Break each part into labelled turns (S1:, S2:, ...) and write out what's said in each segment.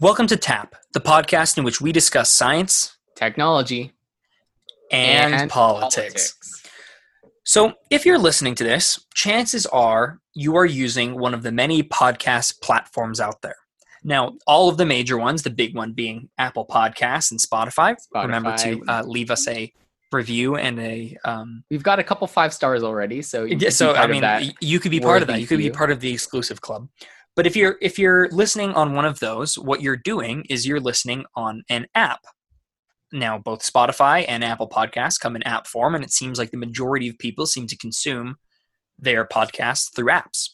S1: Welcome to TAP, the podcast in which we discuss science
S2: technology
S1: and, politics. So, if you're listening to this, chances are you are using one of the many podcast platforms out there. Now, all of the major ones, the big one being Apple Podcasts and Spotify.
S2: Spotify.
S1: Remember to uh, leave us a review and a. Um,
S2: We've got a couple five stars already, so
S1: yeah, so I mean, you could be part of that. You could be part of the exclusive club. But if you're if you're listening on one of those, what you're doing is you're listening on an app. Now, both Spotify and Apple Podcasts come in app form, and it seems like the majority of people seem to consume their podcasts through apps.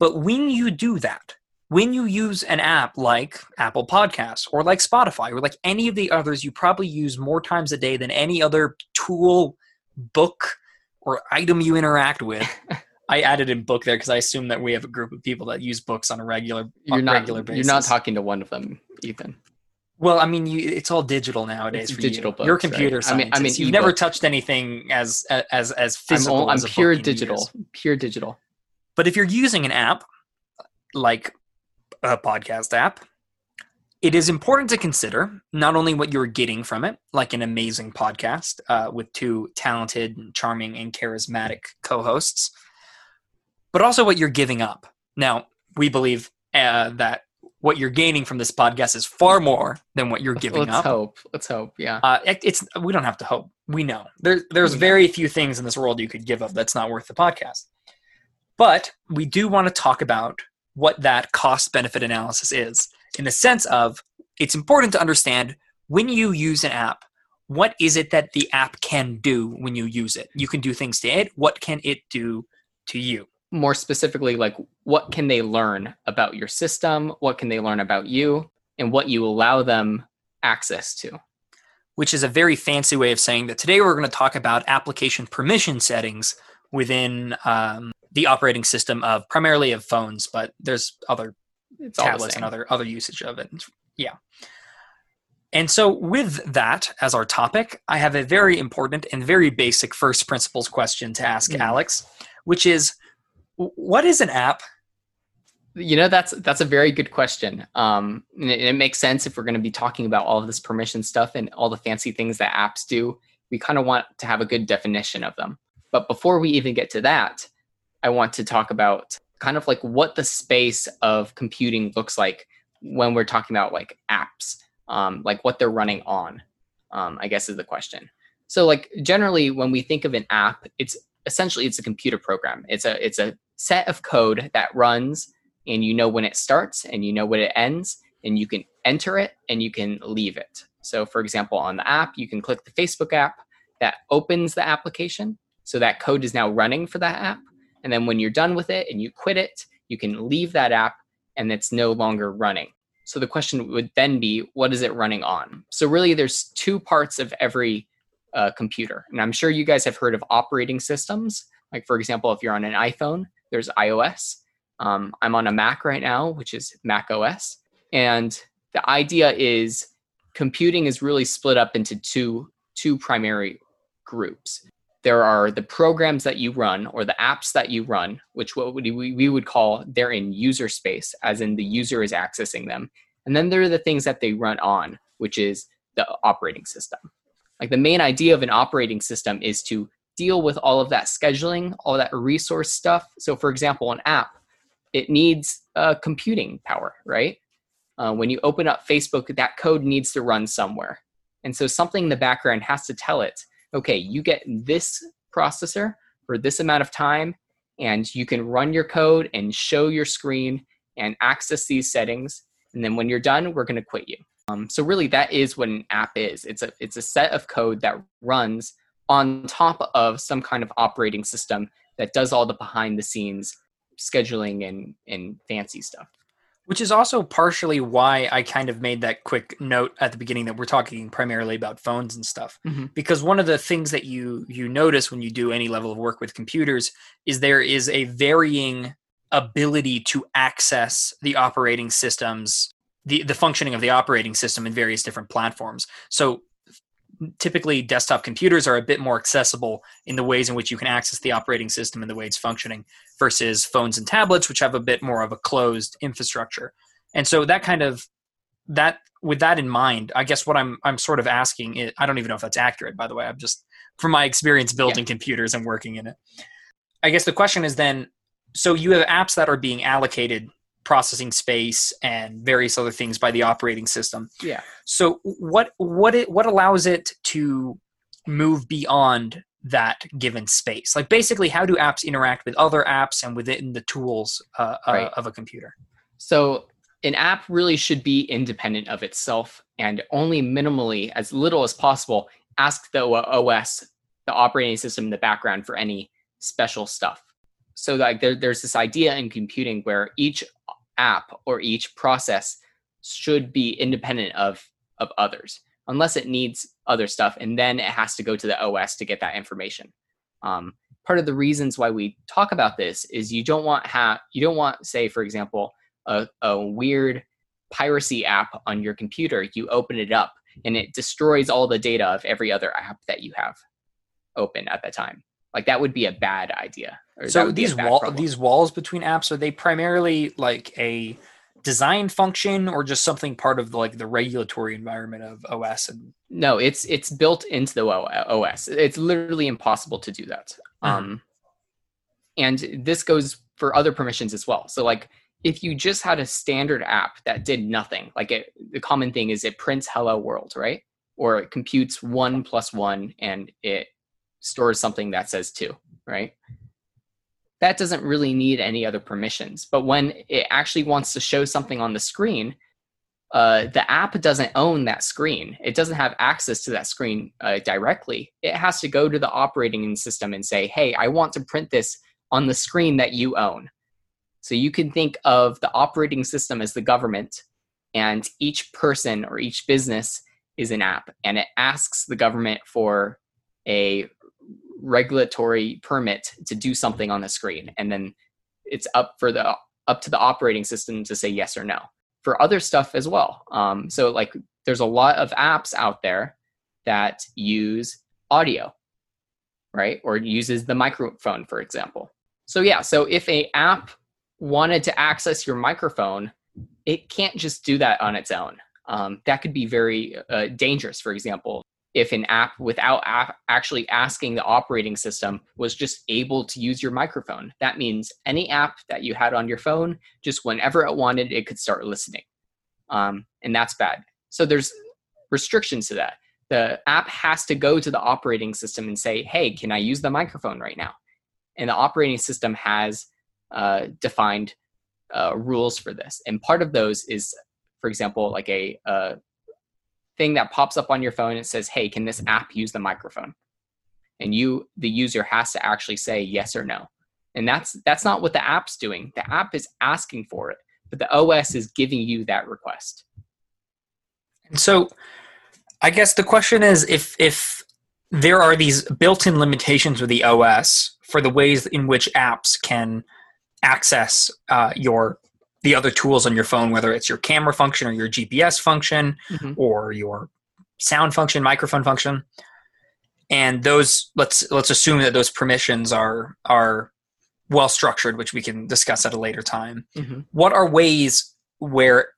S1: But when you do that, when you use an app like Apple Podcasts or like Spotify or like any of the others you probably use more times a day than any other tool, book, or item you interact with. I added in book there because I assume that we have a group of people that use books on a regular,
S2: you're
S1: on
S2: not
S1: regular basis.
S2: you're not talking to one of them, Ethan.
S1: Well, I mean, you, it's all digital nowadays.
S2: It's
S1: for
S2: digital
S1: you. You're a
S2: books, right?
S1: computer
S2: I mean- I mean,
S1: you've never touched anything as as as
S2: I'm,
S1: physical.
S2: all, I'm
S1: as
S2: pure
S1: in years.
S2: digital, pure digital.
S1: But if you're using an app like a podcast app, it is important to consider not only what you're getting from it, like an amazing podcast uh, with two talented, and charming, and charismatic co hosts, but also what you're giving up. Now, we believe uh, that what you're gaining from this podcast is far more than what you're giving up.
S2: Let's hope. Let's hope. Yeah.
S1: Uh, it- it's we don't have to hope. We know there, there's very few things in this world you could give up that's not worth the podcast. But we do want to talk about what that cost benefit analysis is in the sense of it's important to understand when you use an app, what is it that the app can do when you use it? You can do things to it. What can it do to you?
S2: More specifically, like what can they learn about your system? What can they learn about you? And what you allow them access to.
S1: which is a very fancy way of saying that today we're going to talk about application permission settings within um, the operating system of primarily of phones, but there's other
S2: It's all the
S1: tablets and other other usage of it. Yeah. And so with that as our topic, I have a very important and very basic first principles question to ask
S2: Mhm.
S1: Alex, which is what is an app?
S2: You know, that's that's a very good question. Um, and it, it makes sense if we're going to be talking about all of this permission stuff and all the fancy things that apps do. We kind of want to have a good definition of them. But before we even get to that, I want to talk about kind of like what the space of computing looks like when we're talking about like apps, um, like what they're running on. Um, I guess is the question. So, like generally, when we think of an app, it's essentially it's a computer program. It's a it's a set of code that runs and you know when it starts and you know when it ends and you can enter it and you can leave it. So for example, on the app, you can click the Facebook app that opens the application. So that code is now running for that app. And then when you're done with it and you quit it, you can leave that app and it's no longer running. So the question would then be, what is it running on? So really there's two parts of every uh, computer. And I'm sure you guys have heard of operating systems. Like for example, if you're on an iPhone, there's iOS. Um, I'm on a Mac right now, which is Mac OS. And the idea is computing is really split up into two, two primary groups. There are the programs that you run or the apps that you run, which what we, we would call they're in user space, as in the user is accessing them. And then there are the things that they run on, which is the operating system. Like the main idea of an operating system is to deal with all of that scheduling, all that resource stuff. So, for example, an app, it needs uh, computing power, right? Uh, when you open up Facebook, that code needs to run somewhere. And so, something in the background has to tell it, okay, you get this processor for this amount of time, and you can run your code and show your screen and access these settings. And then when you're done, we're going to quit you. Um, so really, that is what an app is. It's a it's a set of code that runs on top of some kind of operating system that does all the behind the scenes scheduling and and fancy stuff.
S1: Which is also partially why I kind of made that quick note at the beginning that we're talking primarily about phones and stuff.
S2: Mhm.
S1: Because one of the things that you you notice when you do any level of work with computers is there is a varying ability to access the operating systems, the, the functioning of the operating system in various different platforms. So typically desktop computers are a bit more accessible in the ways in which you can access the operating system and the way it's functioning versus phones and tablets which have a bit more of a closed infrastructure and so that kind of that with that in mind, I guess what I'm I'm sort of asking is, I don't even know if that's accurate by the way. I'm just from my experience building yeah. computers and working in it. I guess the question is then so you have apps that are being allocated processing space and various other things by the operating system.
S2: Yeah.
S1: So what what it what allows it to move beyond that given space? Like basically, how do apps interact with other apps and within the tools uh, uh right. uh, of a computer?
S2: So an app really should be independent of itself and only minimally, as little as possible, ask the OS, the operating system in the background for any special stuff. So like there, there's this idea in computing where each app or each process should be independent of of others unless it needs other stuff and then it has to go to the os to get that information. Um, part of the reasons why we talk about this is you don't want have you don't want say for example a, a weird piracy app on your computer. You open it up and it destroys all the data of every other app that you have open at that time like that would be a bad idea
S1: so these wall these walls between apps are they primarily like a design function or just something part of the, like the regulatory environment of os and
S2: no it's it's built into the os it's literally impossible to do that. Mm-hmm. um and this goes for other permissions as well. So like if you just had a standard app that did nothing like it, the common thing is it prints hello world right? Or it computes one plus one and it stores something that says two right that doesn't really need any other permissions. But when it actually wants to show something on the screen, uh, the app doesn't own that screen. It doesn't have access to that screen uh, directly. It has to go to the operating system and say, hey, I want to print this on the screen that you own. So you can think of the operating system as the government, and each person or each business is an app, and it asks the government for a regulatory permit to do something on the screen. And then it's up for the up to the operating system to say yes or no for other stuff as well. Um, so like there's a lot of apps out there that use audio right? Or uses the microphone for example. So yeah so if a app wanted to access your microphone it can't just do that on its own. Um, that could be very uh, dangerous for example if an app without a- actually asking the operating system was just able to use your microphone. That means any app that you had on your phone, just whenever it wanted, it could start listening. Um, and that's bad. So there's restrictions to that. The app has to go to the operating system and say, hey, can I use the microphone right now? And the operating system has uh, defined uh, rules for this. And part of those is, for example, like a, a thing that pops up on your phone and says, "Hey, can this app use the microphone?" And you, the user, has to actually say yes or no. And that's that's not what the app's doing. The app is asking for it, but the OS is giving you that request.
S1: And so, I guess the question is if if there are these built-in limitations with the OS for the ways in which apps can access uh, your the other tools on your phone, whether it's your camera function or your GPS function mm-hmm. or your sound function, microphone function. And those let's let's assume that those permissions are are well structured, which we can discuss at a later time. Mm-hmm. What are ways where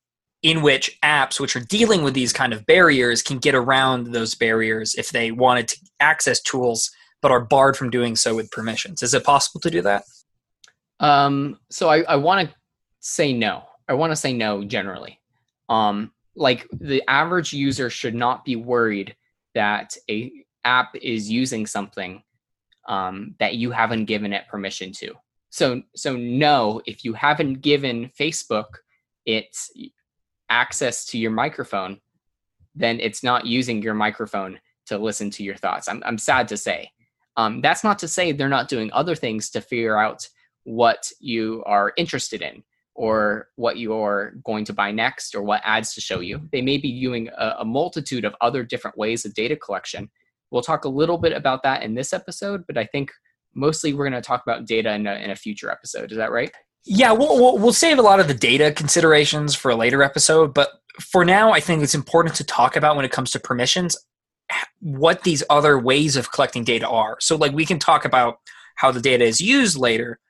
S1: in which apps which are dealing with these kind of barriers can get around those barriers if they wanted to access tools but are barred from doing so with permissions? Is it possible to do that?
S2: Um, so I, I want to say no. I want to say no generally. Um, like the average user should not be worried that a app is using something um, that you haven't given it permission to. So so no, if you haven't given Facebook its access to your microphone, then it's not using your microphone to listen to your thoughts. I'm I'm sad to say. Um, that's not to say they're not doing other things to figure out what you are interested in or what you're going to buy next or what ads to show you. They may be doing a, a, multitude of other different ways of data collection. We'll talk a little bit about that in this episode, but I think mostly we're going to talk about data in a, in a future episode. Is that right?
S1: Yeah, we'll, we'll, we'll save a lot of the data considerations for a later episode, but for now, I think it's important to talk about when it comes to permissions what these other ways of collecting data are. So, like, we can talk about how the data is used later,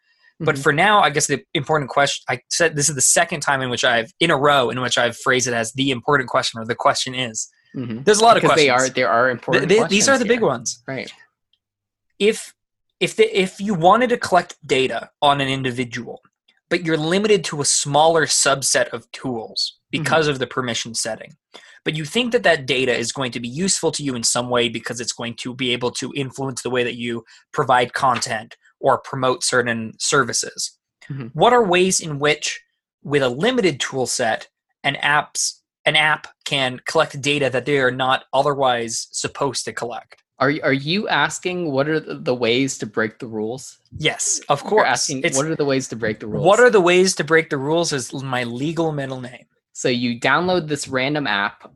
S1: But
S2: Mhm.
S1: for now, I guess the important question I said this is the second time in which I've in a row in which I've phrased it as the important question or the question is.
S2: Mhm.
S1: There's a lot of
S2: because
S1: questions.
S2: they are there are
S1: Th-
S2: important.
S1: they- these are the big ones.
S2: right?
S1: If if the, if you wanted to collect data on an individual, but you're limited to a smaller subset of tools because of the permission setting, but you think that that data is going to be useful to you in some way because it's going to be able to influence the way that you provide content or promote certain services.
S2: Mhm.
S1: What are ways in which, with a limited tool set, an apps an app can collect data that they are not otherwise supposed to collect?
S2: Are you- are you asking what are the, ways to break the rules?
S1: Yes, of
S2: You're
S1: course.
S2: asking
S1: It's-
S2: what are the ways to break the rules?
S1: What are the ways to break the rules is my legal middle name.
S2: so you download this random app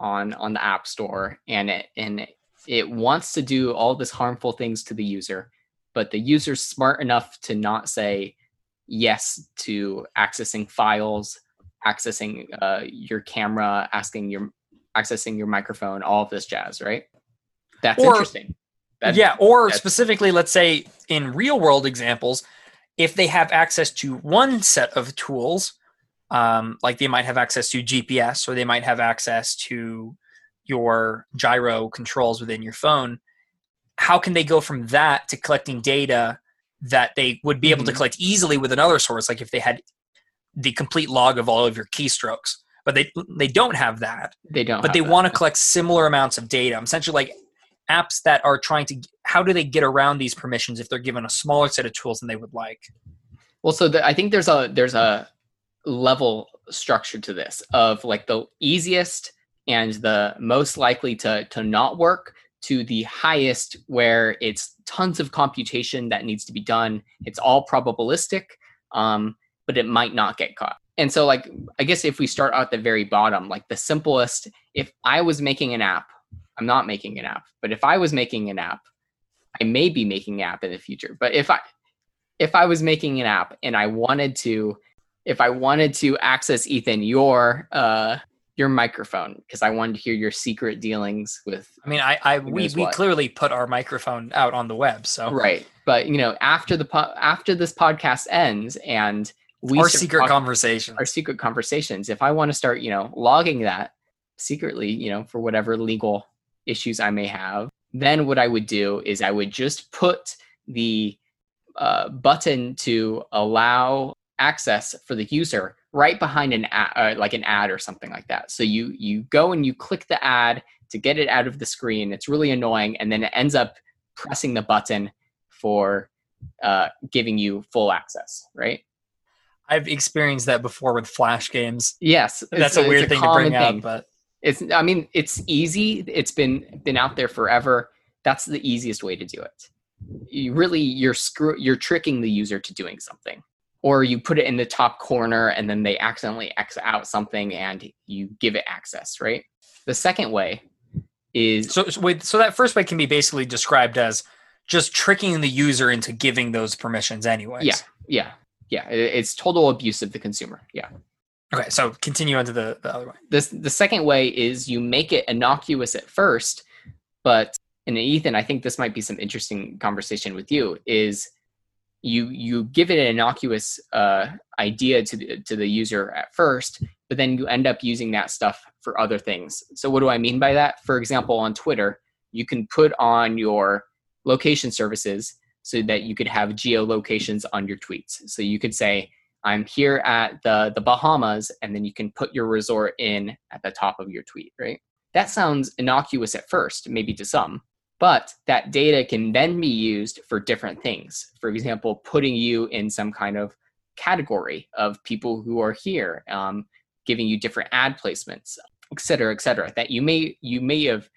S2: on on the app store and it and it wants to do all this harmful things to the user but the user's smart enough to not say yes to accessing files accessing uh, your camera asking your accessing your microphone all of this jazz right? That's
S1: Or-
S2: interesting. That-
S1: yeah, or specifically, let's say in real world examples, if they have access to one set of tools, um, like they might have access to GPS or they might have access to your gyro controls within your phone, how can they go from that to collecting data that they would be able to
S2: Mhm.
S1: collect easily with another source, like if they had the complete log of all of your keystrokes? But they they don't have that
S2: they don't
S1: but they
S2: that.
S1: want to collect similar amounts of data. Essentially, like apps that are trying to. How do they get around these permissions if they're given a smaller set of tools than they would like?
S2: Well, so the, I think there's a there's a level structure to this of like the easiest and the most likely to to not work to the highest where it's tons of computation that needs to be done. It's all probabilistic, um, but it might not get caught. And so, like, I guess if we start out at the very bottom, like the simplest, if I was making an app, I'm not making an app, but if I was making an app, I may be making an app in the future. But if I if I was making an app and I wanted to, if I wanted to access Ethan your uh your microphone because I wanted to hear your secret dealings with
S1: I mean, I, I we, we
S2: what?
S1: clearly put our microphone out on the web, so
S2: right, but you know after the po- after this podcast ends and we
S1: our secret
S2: talking-
S1: conversation.
S2: our secret conversations, if I want to start you know logging that secretly, you know for whatever legal issues I may have, then what I would do is I would just put the uh, button to allow access for the user right behind an ad, uh, like an ad or something like that. So you you go and you click the ad to get it out of the screen. It's really annoying, and then it ends up pressing the button for uh, giving you full access. Right?
S1: I've experienced that before with Flash games.
S2: Yes,
S1: That's a
S2: it's
S1: weird thing to bring
S2: thing.
S1: but
S2: It's I mean it's easy. It's been been out there forever. That's the easiest way to do it. You really you're screw you're tricking the user to doing something. Or you put it in the top corner and then they accidentally X out something and you give it access, right? The second way is
S1: so so, wait, so that first way can be basically described as just tricking the user into giving those permissions, anyways.
S2: Yeah. yeah. Yeah. it- It's total abuse of the consumer. Yeah.
S1: Okay, so continue on to the, the other way.
S2: this the second way is you make it innocuous at first but and ethan i think this might be some interesting conversation with you is you you give it an innocuous uh, idea to the, to the user at first but then you end up using that stuff for other things. So what do i mean by that? For example on twitter you can put on your location services so that you could have geolocations on your tweets. So you could say I'm here at the the Bahamas, and then you can put your resort in at the top of your tweet, right? That sounds innocuous at first, maybe to some, but that data can then be used for different things. For example, putting you in some kind of category of people who are here, um, giving you different ad placements, et cetera, et cetera. That you may you may have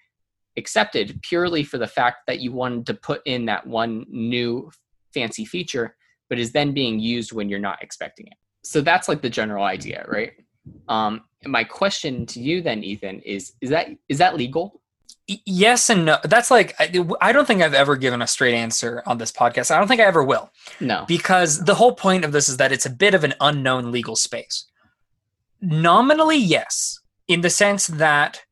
S2: accepted purely for the fact that you wanted to put in that one new fancy feature but is then being used when you're not expecting it. So that's like the general idea, right? Um, my question to you then, Ethan, is is that is that legal?
S1: Yes and no. That's like I, I don't think I've ever given a straight answer on this podcast. I don't think I ever will
S2: No.
S1: because the whole point of this is that it's a bit of an unknown legal space. Nominally, yes, in the sense that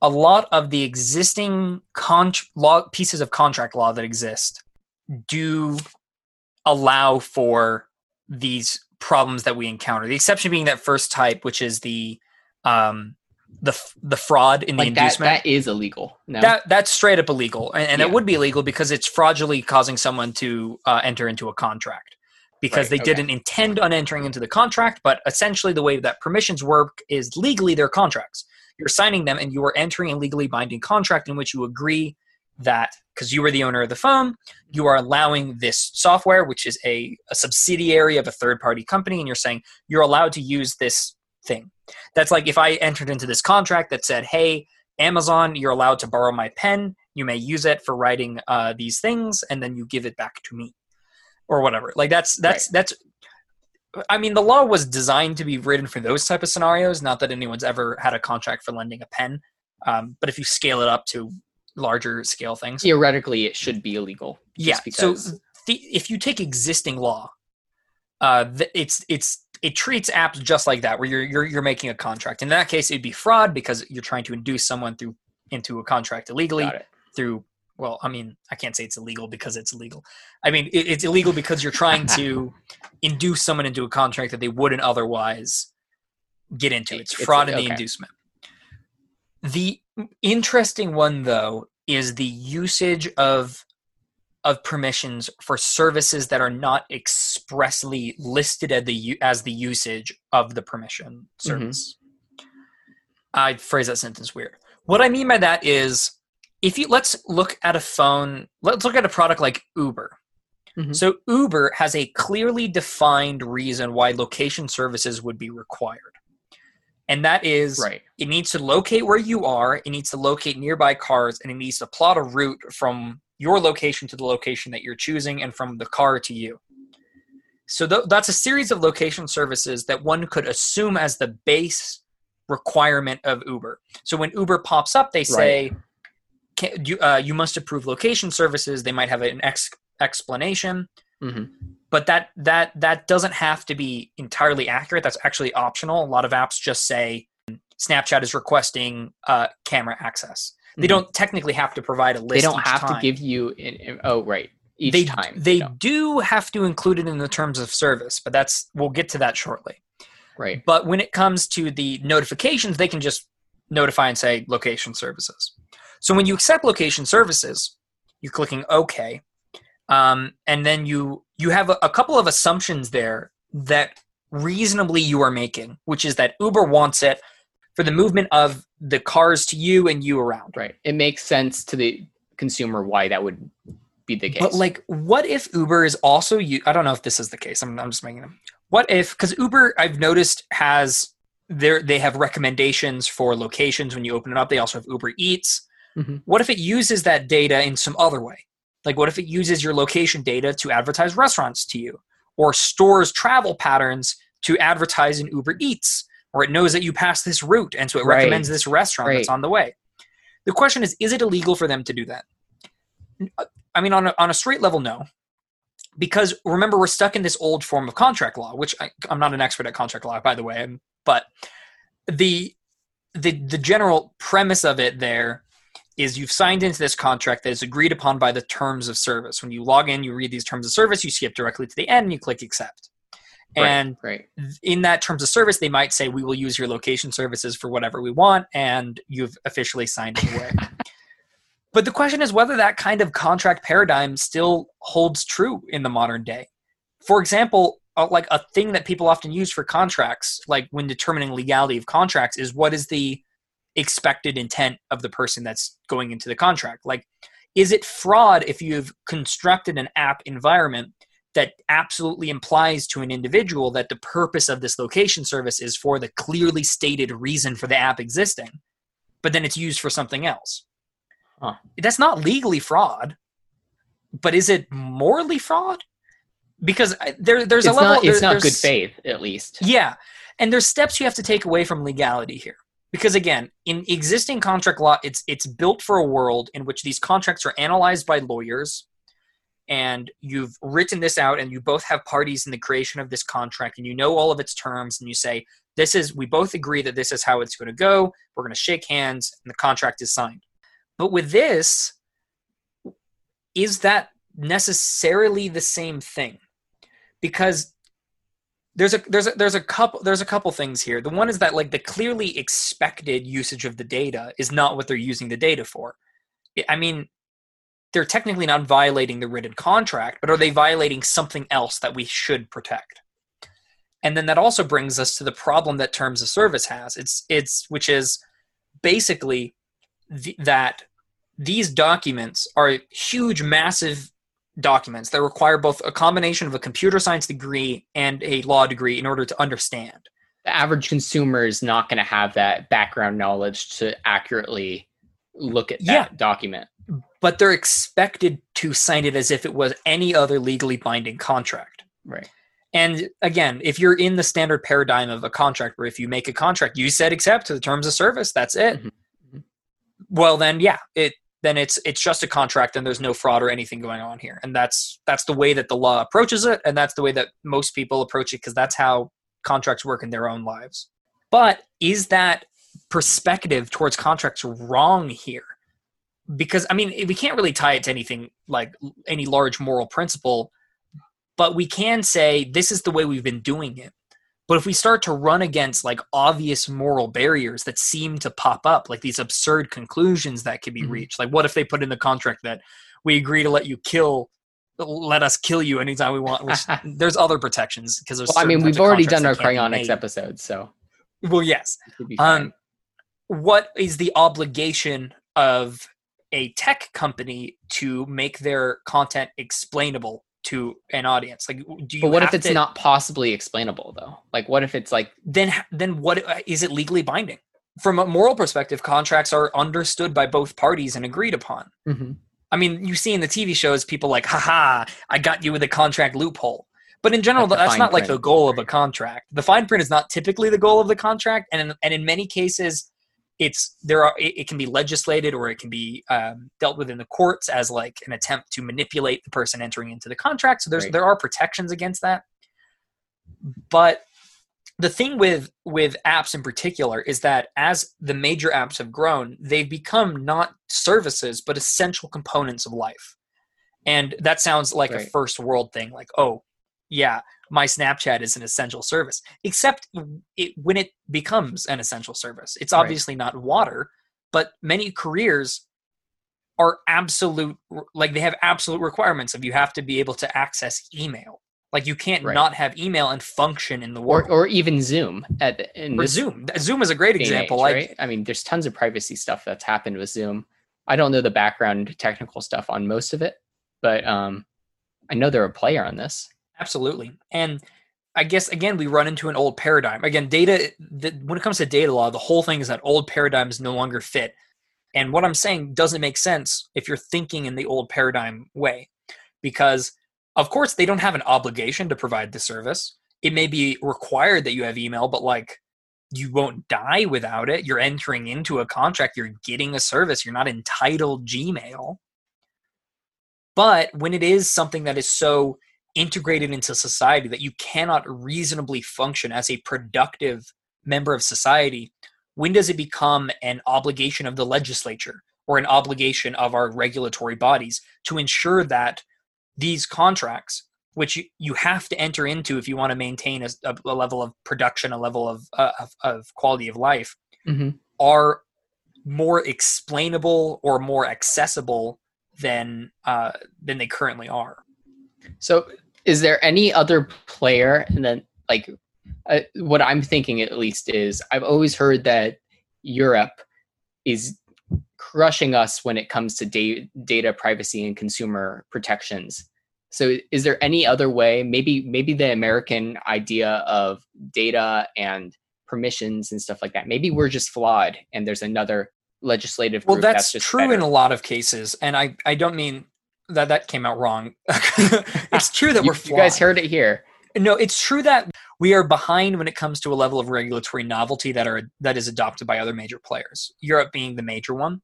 S1: a lot of the existing con- law pieces of contract law that exist do allow for these problems that we encounter. The exception being that first type, which is the um, the the fraud in the
S2: Like that,
S1: inducement.
S2: that is illegal. No.
S1: That that's straight up illegal, and, and it would be illegal because it's fraudulently causing someone to uh, enter into a contract because
S2: Right,
S1: they
S2: okay.
S1: didn't intend on entering into the contract. But essentially, the way that permissions work is legally they're contracts. You're signing them, and you are entering a legally binding contract in which you agree that because you were the owner of the phone, you are allowing this software, which is a, a subsidiary of a third party company, and you're saying you're allowed to use this thing. That's like if I entered into this contract that said, hey, Amazon, you're allowed to borrow my pen. You may use it for writing uh, these things, and then you give it back to me, or whatever. Like that's that's that's. I mean, the law was designed to be written for those type of scenarios. Not that anyone's ever had a contract for lending a pen, um, but if you scale it up to larger scale things,
S2: Theoretically, it should be illegal.
S1: yeah.
S2: just
S1: So the, if you take existing law, uh, it's it's it treats apps just like that, where you're you're you're making a contract. In that case, it'd be fraud because you're trying to induce someone through into a contract illegally through. Well, I mean, I can't say it's illegal because it's illegal. I mean, it, it's illegal because you're trying to induce someone into a contract that they wouldn't otherwise get into. It's
S2: It's-
S1: fraud in the inducement. The interesting one, though, is the usage of of permissions for services that are not expressly listed as the as the usage of the permission service. I phrase that sentence weird. What I mean by that is if you let's look at a phone, let's look at a product like Uber.
S2: Mhm.
S1: So Uber has a clearly defined reason why location services would be required. And that is
S2: Right.
S1: it needs to locate where you are, it needs to locate nearby cars, and it needs to plot a route from your location to the location that you're choosing and from the car to you. So th- that's a series of location services that one could assume as the base requirement of Uber. So when Uber pops up, they say, can, you, uh, you must approve location services. They might have an ex- explanation
S2: hmm
S1: but that that that doesn't have to be entirely accurate that's actually optional a lot of apps just say snapchat is requesting uh, camera access they
S2: Mhm.
S1: don't technically have to provide a list
S2: They don't have
S1: time.
S2: to give you. In, in- oh, right. Each
S1: they
S2: time.
S1: they
S2: No.
S1: do have to include it in the terms of service but that's we'll get to that shortly
S2: Right.
S1: but when it comes to the notifications they can just notify and say location services so when you accept location services you're clicking ok um, and then you you have a, a couple of assumptions there that reasonably you are making which is that uber wants it for the movement of the cars to you and you around
S2: Right. It makes sense to the consumer why that would be the case.
S1: But like, what if Uber is also you? I don't know if this is the case. I'm, I'm just making them. What if because Uber I've noticed has there they have recommendations for locations when you open it up. They also have Uber Eats.
S2: Mhm.
S1: What if it uses that data in some other way? Like, what if it uses your location data to advertise restaurants to you, or stores travel patterns to advertise in Uber Eats, or it knows that you pass this route and so it
S2: Right.
S1: recommends this restaurant that's on the way? The question is, is it illegal for them to do that? Uh, I mean, on a, on a straight level, no. Because remember, we're stuck in this old form of contract law, which I, I'm not an expert at contract law, by the way. Um, but the the the general premise of it there is you've signed into this contract that is agreed upon by the terms of service. When you log in, you read these terms of service, you skip directly to the end, and you click accept.
S2: Right,
S1: And
S2: right.
S1: in that terms of service, they might say we will use your location services for whatever we want, and you've officially signed it away. but the question is whether that kind of contract paradigm still holds true in the modern day. For example, uh, like a thing that people often use for contracts, like when determining legality of contracts, is what is the expected intent of the person that's going into the contract? Like, is it fraud if you've constructed an app environment that absolutely implies to an individual that the purpose of this location service is for the clearly stated reason for the app existing, but then it's used for something else.
S2: Huh.
S1: That's not legally fraud, but is it morally fraud? Because uh, there, there's
S2: It's
S1: a level.
S2: not. It's
S1: there-
S2: not good faith, at least.
S1: yeah. And there's steps you have to take away from legality here. Because again, in existing contract law, it's it's built for a world in which these contracts are analyzed by lawyers and you've written this out and you both have parties in the creation of this contract and you know all of its terms and you say this is we both agree that this is how it's going to go we're going to shake hands and the contract is signed but with this is that necessarily the same thing because there's a there's a there's a couple there's a couple things here. The one is that like the clearly expected usage of the data is not what they're using the data for. I mean, they're technically not violating the written contract, but are they violating something else that we should protect? And then that also brings us to the problem that terms of service has. It's it's which is basically the, that these documents are huge, massive documents that require both a combination of a computer science degree and a law degree in order to understand.
S2: The average consumer is not going to have that background knowledge to accurately look at that yeah. document.
S1: But they're expected to sign it as if it was any other legally binding contract.
S2: Right.
S1: And again, if you're in the standard paradigm of a contract where if you make a contract, you said accept to the terms of service, that's it. Mm-hmm. mm-hmm. Well, then, yeah, it then it's it's just a contract and there's no fraud or anything going on here and that's that's the way that the law approaches it and that's the way that most people approach it because that's how contracts work in their own lives but is that perspective towards contracts wrong here because i mean we can't really tie it to anything like any large moral principle but we can say this is the way we've been doing it but if we start to run against like obvious moral barriers that seem to pop up, like these absurd conclusions that can be mm-hmm. reached, like what if they put in the contract that we agree to let you kill, let us kill you anytime we want? Which, there's other protections because there's.
S2: Well, I mean, we've already done our cryonics episode, so.
S1: Well, yes. Um, what is the obligation of a tech company to make their content explainable to an audience? Like do you
S2: but what if it's to, not possibly explainable though? Like what if it's like
S1: then then what is it legally binding? From a moral perspective contracts are understood by both parties and agreed upon. Mm-hmm. i mean you see in the tv shows people like haha i got you with a contract loophole. But in general that's not print. like the goal of a contract. The fine print is not typically the goal of the contract and in, and in many cases it's there are it, it, can be legislated or it can be um, dealt with in the courts as like an attempt to manipulate the person entering into the contract so there's right. there are protections against that but the thing with with apps in particular is that as the major apps have grown they've become not services but essential components of life and that sounds like right. a first world thing like oh yeah my Snapchat is an essential service, except it, when it becomes an essential service. It's obviously right. not water, but many careers are absolute, like they have absolute requirements of you have to be able to access email. Like you can't right. not have email and function in the world,
S2: or, or even Zoom. At
S1: or Zoom, Zoom is a great example. Age,
S2: like, right? I mean, there's tons of privacy stuff that's happened with Zoom. I don't know the background technical stuff on most of it, but um, I know they're a player on this.
S1: Absolutely. And I guess again we run into an old paradigm. Again, data the, when it comes to data law, the whole thing is that old paradigms no longer fit. And what I'm saying doesn't make sense if you're thinking in the old paradigm way. Because of course they don't have an obligation to provide the service. It may be required that you have email, but like you won't die without it. You're entering into a contract, you're getting a service, you're not entitled Gmail. But when it is something that is so integrated into society that you cannot reasonably function as a productive member of society, when does it become an obligation of the legislature or an obligation of our regulatory bodies to ensure that these contracts, which you, have to enter into if you want to maintain a, a level of production, a level of, uh, of, of, quality of life, mm-hmm. are more explainable or more accessible than uh, than they currently are.
S2: So, is there any other player? And then, like, uh, what I'm thinking at least is I've always heard that Europe is crushing us when it comes to da- data privacy and consumer protections. So, is there any other way? Maybe, maybe the American idea of data and permissions and stuff like that. Maybe we're just flawed, and there's another legislative.
S1: Well, that's, that's true better. in a lot of cases, and I I don't mean that that came out wrong. it's true that
S2: you,
S1: we're
S2: flawed. You guys heard it here.
S1: No, it's true that we are behind when it comes to a level of regulatory novelty that are that is adopted by other major players. Europe being the major one.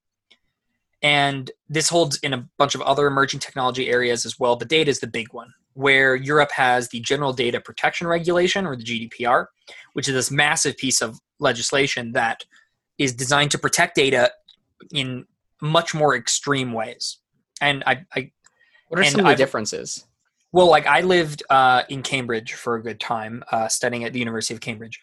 S1: And this holds in a bunch of other emerging technology areas as well. The data is the big one, where Europe has the General Data Protection Regulation, or the GDPR, which is this massive piece of legislation that is designed to protect data in much more extreme ways and I, I
S2: what are some of the I've, differences?
S1: Well, like I lived uh, in Cambridge for a good time, uh, studying at the University of Cambridge,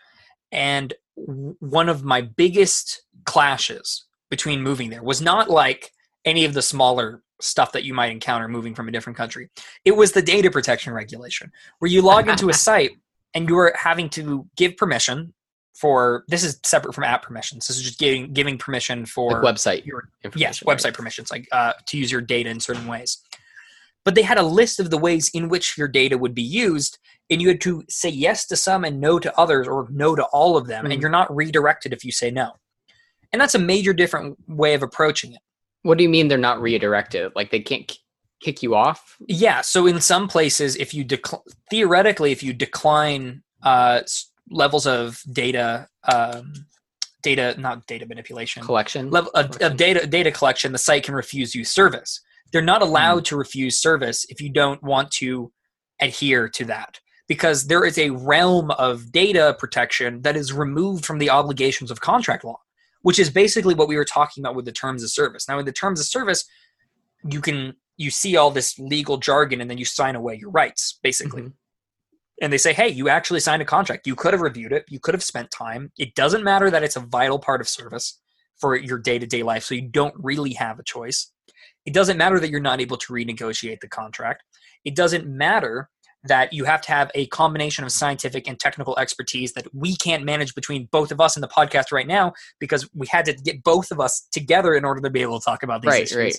S1: and w- one of my biggest clashes between moving there was not like any of the smaller stuff that you might encounter moving from a different country. It was the data protection regulation, where you log into a site and you are having to give permission for this is separate from app permissions. This is just giving giving permission for
S2: Like website.
S1: your
S2: information,
S1: yes
S2: right?
S1: website permissions like uh, to use your data in certain ways but they had a list of the ways in which your data would be used and you had to say yes to some and no to others or no to all of them
S2: Mhm.
S1: and you're not redirected if you say no and that's a major different way of approaching it
S2: What do you mean they're not redirected? Like they can't k- kick you off?
S1: yeah so in some places if you decl- theoretically if you decline uh, levels of data um, data not data manipulation
S2: Collection?
S1: level of,
S2: Collection.
S1: of data data collection, the site can refuse you service. They're not allowed to refuse service if you don't want to adhere to that because there is a realm of data protection that is removed from the obligations of contract law, which is basically what we were talking about with the terms of service. Now, in the terms of service, you can you see all this legal jargon and then you sign away your rights, basically
S2: Mhm.
S1: And they say, hey, you actually signed a contract. You could have reviewed it. You could have spent time. It doesn't matter that it's a vital part of service for your day to day life, so you don't really have a choice. It doesn't matter that you're not able to renegotiate the contract. It doesn't matter that you have to have a combination of scientific and technical expertise that we can't manage between both of us in the podcast right now because we had to get both of us together in order to be able to talk about these
S2: Right,
S1: issues.
S2: right.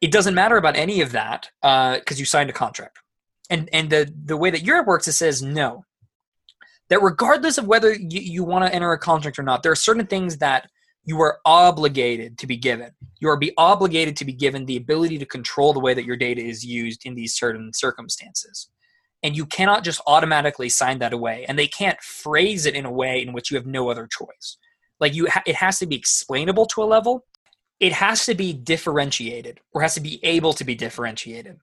S1: It doesn't matter about any of that uh, because you signed a contract and and the the way that Europe works, it says no. That regardless of whether you, you want to enter a contract or not, there are certain things that you are obligated to be given. You are be obligated to be given the ability to control the way that your data is used in these certain circumstances. And you cannot just automatically sign that away. And they can't phrase it in a way in which you have no other choice. Like you, ha- it has to be explainable to a level. It has to be differentiated, or has to be able to be differentiated.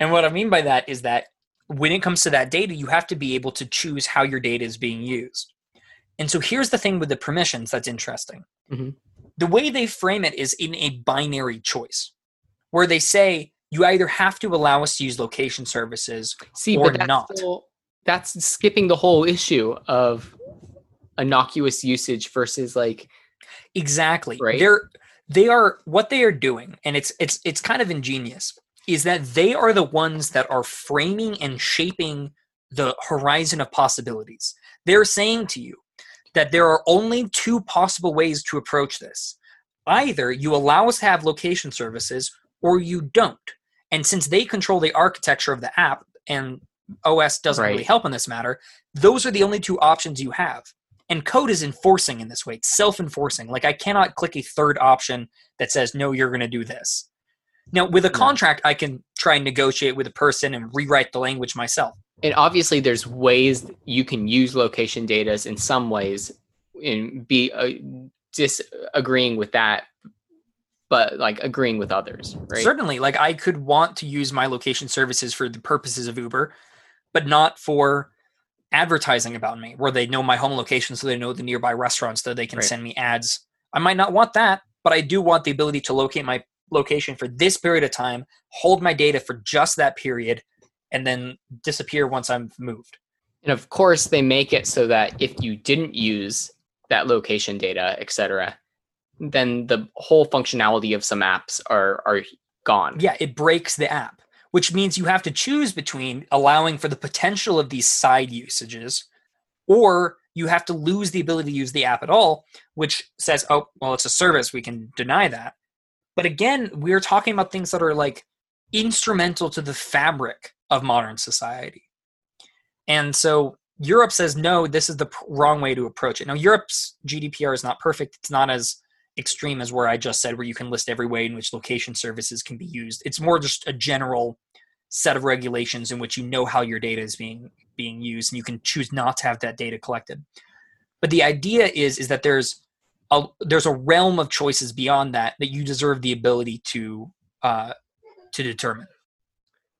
S1: And what I mean by that is that when it comes to that data, you have to be able to choose how your data is being used. And so here's the thing with the permissions that's interesting.
S2: Mhm.
S1: The way they frame it is in a binary choice, where they say you either have to allow us to use location services.
S2: See,
S1: or
S2: but that's
S1: not.
S2: still- that's skipping the whole issue of innocuous usage versus like
S1: Exactly.
S2: Right.
S1: They're they are what they are doing, and it's it's it's kind of ingenious, is that they are the ones that are framing and shaping the horizon of possibilities. They're saying to you that there are only two possible ways to approach this. Either you allow us to have location services or you don't. And since they control the architecture of the app and OS doesn't really help in this matter, those are the only two options you have. And code is enforcing in this way. It's self-enforcing. Like I cannot click a third option that says no, you're going to do this. Now, with a contract, I can try and negotiate with a person and rewrite the language myself.
S2: and obviously there's ways you can use location data in some ways and be uh, disagreeing with that but like agreeing with others right
S1: Certainly, like I could want to use my location services for the purposes of Uber, but not for advertising about me, where they know my home location so they know the nearby restaurants so they can
S2: Right.
S1: send me ads. I might not want that, but I do want the ability to locate my location for this period of time, hold my data for just that period, and then disappear once I'm moved.
S2: and of course they make it so that if you didn't use that location data etc then the whole functionality of some apps are are gone
S1: Yeah, it breaks the app, which means you have to choose between allowing for the potential of these side usages, or you have to lose the ability to use the app at all, which says, oh, well, it's a service. We can deny that. But again, we're talking about things that are like instrumental to the fabric of modern society. And so Europe says, no, this is the wrong way to approach it. Now, Europe's GDPR is not perfect. It's not as extreme as where I just said, where you can list every way in which location services can be used. It's more just a general set of regulations in which you know how your data is being being used, and you can choose not to have that data collected. But the idea is is that there's a there's a realm of choices beyond that that you deserve the ability to uh, to determine.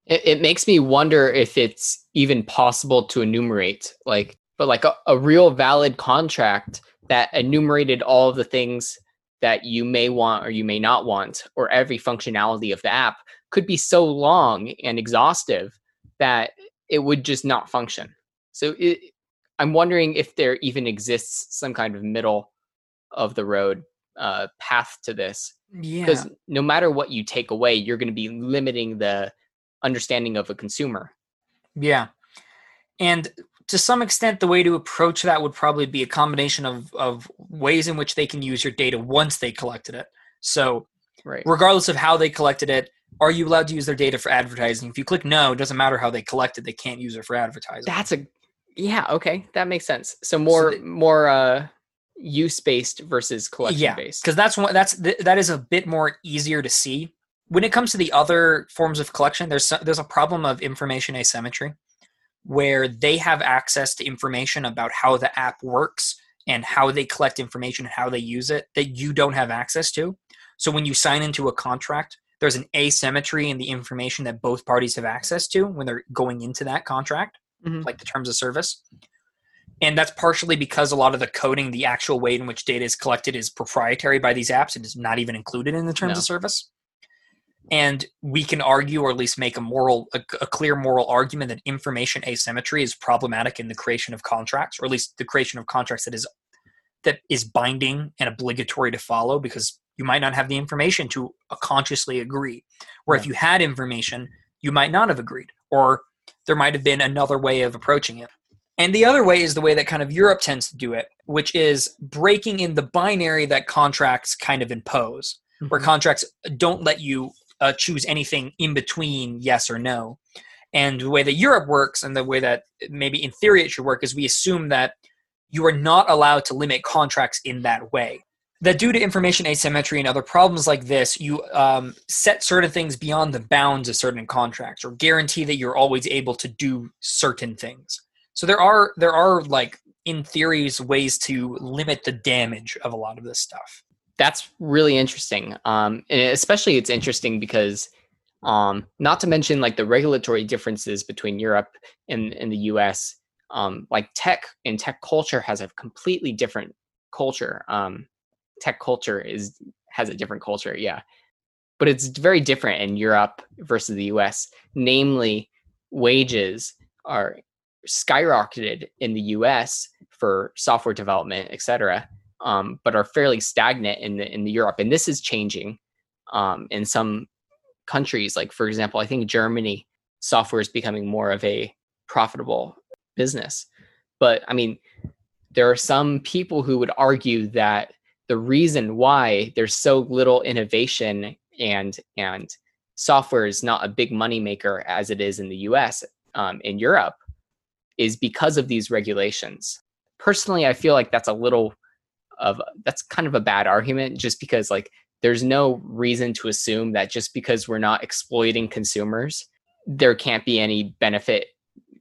S2: it, it makes me wonder if it's even possible to enumerate like but like a, a real valid contract that enumerated all of the things that you may want or you may not want or every functionality of the app could be so long and exhaustive that it would just not function. So it, I'm wondering if there even exists some kind of middle of the road uh, path to this.
S1: Yeah.
S2: Because no matter what you take away, you're going to be limiting the understanding of a consumer.
S1: Yeah. And to some extent, the way to approach that would probably be a combination of, of ways in which they can use your data once they collected it. So,
S2: Right.
S1: regardless of how they collected it, are you allowed to use their data for advertising? If you click no, it doesn't matter how they collected, they can't use it for advertising.
S2: That's a yeah, okay. That makes sense. So more
S1: the-
S2: more uh use based versus collection
S1: yeah,
S2: based.
S1: because that's one that's th- that is a bit more easier to see. When it comes to the other forms of collection, there's there's a problem of information asymmetry, where they have access to information about how the app works and how they collect information and how they use it that you don't have access to. So when you sign into a contract, there's an asymmetry in the information that both parties have access to when they're going into that contract,
S2: Mhm.
S1: like the terms of service. And that's partially because a lot of the coding, the actual way in which data is collected, is proprietary by these apps. It is not even included in the terms
S2: No.
S1: of service. And we can argue, or at least make a moral, a, a clear moral argument that information asymmetry is problematic in the creation of contracts, or at least the creation of contracts that is that is binding and obligatory to follow, because you might not have the information to consciously agree. Where if you had information, you might not have agreed, or there might have been another way of approaching it. And the other way is the way that kind of Europe tends to do it, which is breaking in the binary that contracts kind of impose, where
S2: Mhm.
S1: contracts don't let you uh, choose anything in between yes or no. And the way that Europe works, and the way that maybe in theory it should work, is we assume that you are not allowed to limit contracts in that way. That due to information asymmetry and other problems like this, you um, set certain things beyond the bounds of certain contracts, or guarantee that you're always able to do certain things. So there are there are like in theories ways to limit the damage of a lot of this stuff.
S2: That's really interesting. Um, especially it's interesting because, um, not to mention like the regulatory differences between Europe and, and the U.S. Um, like tech and tech culture has a completely different culture. Um, tech culture is has a different culture, yeah, but it's very different in Europe versus the U.S. Namely, wages are skyrocketed in the U.S. for software development, et cetera um, but are fairly stagnant in the in the Europe, and this is changing um, in some countries. Like for example, I think Germany software is becoming more of a profitable business. But I mean, there are some people who would argue that the reason why there's so little innovation and and software is not a big money maker as it is in the U.S. Um, in Europe is because of these regulations. Personally, I feel like that's a little of that's kind of a bad argument just because like there's no reason to assume that just because we're not exploiting consumers there can't be any benefit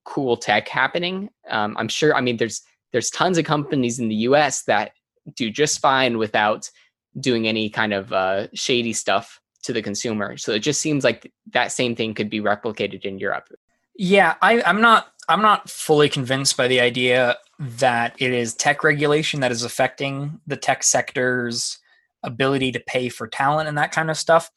S2: cool tech happening. Um, i'm sure i mean there's there's tons of companies in the us that do just fine without doing any kind of uh, shady stuff to the consumer. So it just seems like that same thing could be replicated in europe
S1: Yeah, I, I'm not. I'm not fully convinced by the idea that it is tech regulation that is affecting the tech sector's ability to pay for talent and that kind of stuff.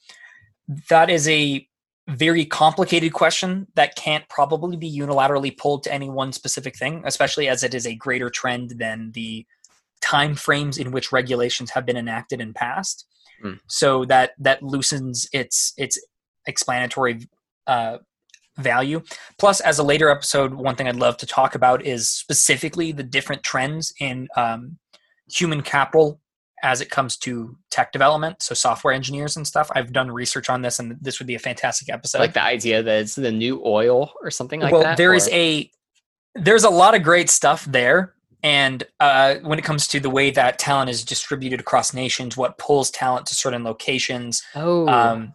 S1: That is a very complicated question that can't probably be unilaterally pulled to any one specific thing, especially as it is a greater trend than the time frames in which regulations have been enacted and passed.
S2: Mm.
S1: So that that loosens its its explanatory uh, value. Plus, as a later episode, one thing I'd love to talk about is specifically the different trends in um, human capital as it comes to tech development, so software engineers and stuff. I've done research on this, and this would be a fantastic episode.
S2: like the idea that it's the new oil or something like that.
S1: well,
S2: that
S1: there is
S2: or-
S1: a there's a lot of great stuff there. And uh, when it comes to the way that talent is distributed across nations, what pulls talent to certain locations,
S2: oh
S1: um,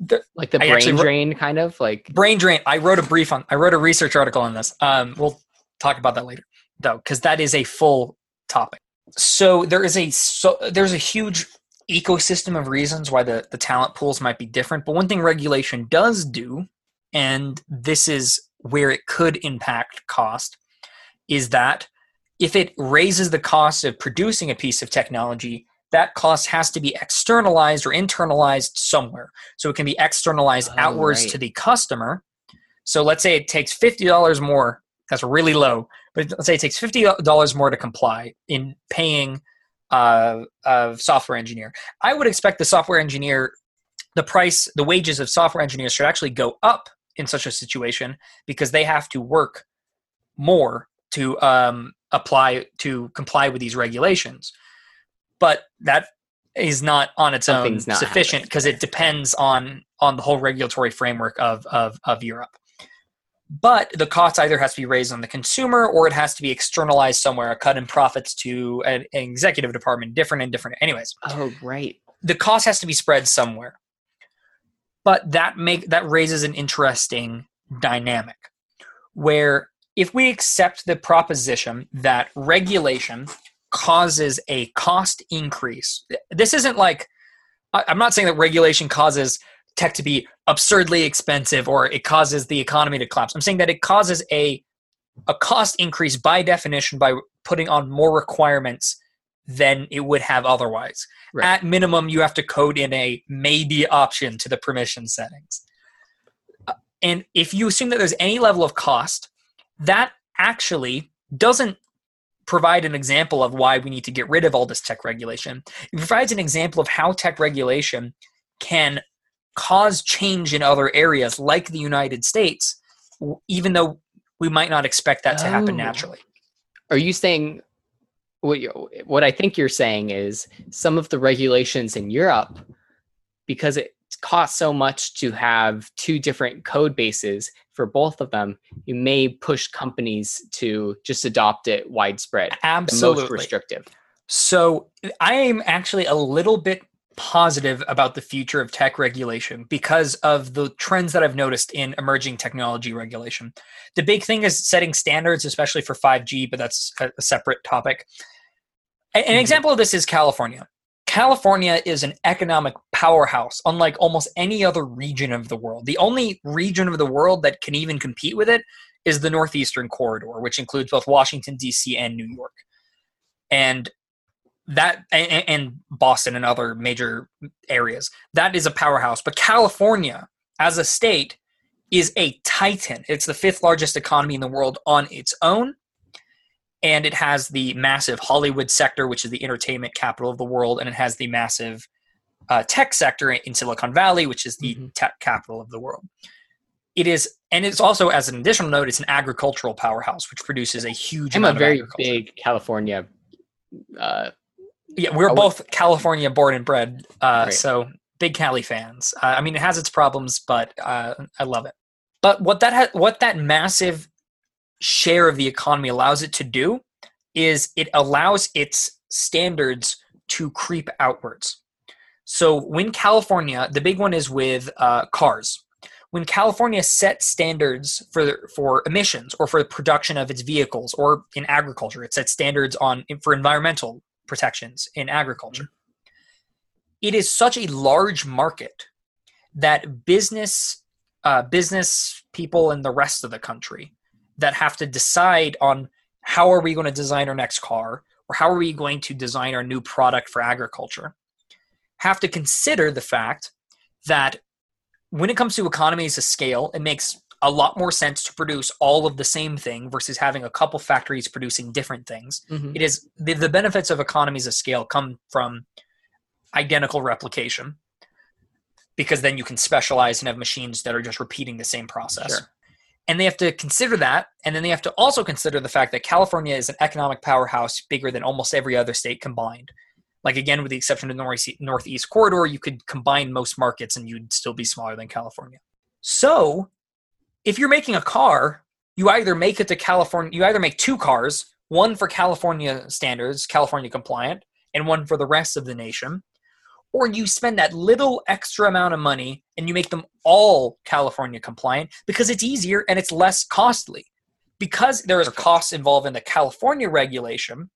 S1: the,
S2: like the
S1: I
S2: brain
S1: wrote-
S2: drain kind of like
S1: brain drain. I wrote a brief on i wrote a research article on this. Um, we'll talk about that later though because that is a full topic. So there is a so there's a huge ecosystem of reasons why the, the talent pools might be different but one thing regulation does do and this is where it could impact cost is that if it raises the cost of producing a piece of technology that cost has to be externalized or internalized somewhere so it can be externalized
S2: Oh,
S1: outwards
S2: right.
S1: to the customer So let's say it takes fifty dollars more. That's really low, but let's say it takes fifty dollars more to comply in paying uh, a software engineer. I would expect the software engineer, the price, the wages of software engineers should actually go up in such a situation because they have to work more to um, apply to comply with these regulations. But that is not on its own sufficient because it depends on on the whole regulatory framework of, of of Europe. But the cost either has to be raised on the consumer or it has to be externalized somewhere, a cut in profits to an, an executive department, different and different. Anyways.
S2: Oh, right.
S1: The cost has to be spread somewhere. But that make that raises an interesting dynamic where if we accept the proposition that regulation causes a cost increase, this isn't like, I'm not saying that regulation causes tech to be absurdly expensive or it causes the economy to collapse. I'm saying that it causes a a cost increase by definition by putting on more requirements than it would have otherwise. Right. At minimum, you have to code in a maybe option to the permission settings. Uh, and if you assume that there's any level of cost, that actually doesn't provide an example of why we need to get rid of all this tech regulation. It provides an example of how tech regulation can cause change in other areas like the United States, even though we might not expect that to happen oh. naturally.
S2: Are you saying what you what I think you're saying is some of the regulations in Europe because it costs so much to have two different code bases for both of them, you may push companies to just adopt it widespread.
S1: Absolutely.
S2: most restrictive.
S1: So I am actually a little bit positive about the future of tech regulation because of the trends that I've noticed in emerging technology regulation. The big thing is setting standards, especially for 5G, but that's a separate topic. An mm-hmm. example of this is California. California is an economic powerhouse, unlike almost any other region of the world. The only region of the world that can even compete with it is the Northeastern Corridor, which includes both Washington, D.C. and New York. And that and, Boston and other major areas. That is a powerhouse. But California, as a state, is a titan. It's the fifth largest economy in the world on its own and it has the massive Hollywood sector, which is the entertainment capital of the world, and it has the massive uh, tech sector in Silicon Valley, which is the mm-hmm. tech capital of the world. It is, and it's also, as an additional note, it's an agricultural powerhouse, which produces a huge.
S2: I'm a very big California. Uh,
S1: yeah, we're both California born and bred, uh, right. so big Cali fans. Uh, I mean, it has its problems, but uh, I love it. But what that ha- what that massive share of the economy allows it to do is it allows its standards to creep outwards. So when California, the big one is with uh, cars. When California set standards for for emissions or for the production of its vehicles, or in agriculture, it sets standards on for environmental protections in agriculture. It is such a large market that business uh, business people in the rest of the country that have to decide on how are we going to design our next car or how are we going to design our new product for agriculture have to consider the fact that when it comes to economies of scale it makes a lot more sense to produce all of the same thing versus having a couple factories producing different things. Mm-hmm. it is the, the benefits of economies of scale come from identical replication because then you can specialize and have machines that are just repeating the same process. Sure and they have to consider that and then they have to also consider the fact that california is an economic powerhouse bigger than almost every other state combined. Like again with the exception of the northeast corridor you could combine most markets and you'd still be smaller than california. So if you're making a car you either make it to california you either make two cars one for california standards california compliant and one for the rest of the nation or you spend that little extra amount of money and you make them all California compliant because it's easier and it's less costly. Because there is a cost involved in the California regulation,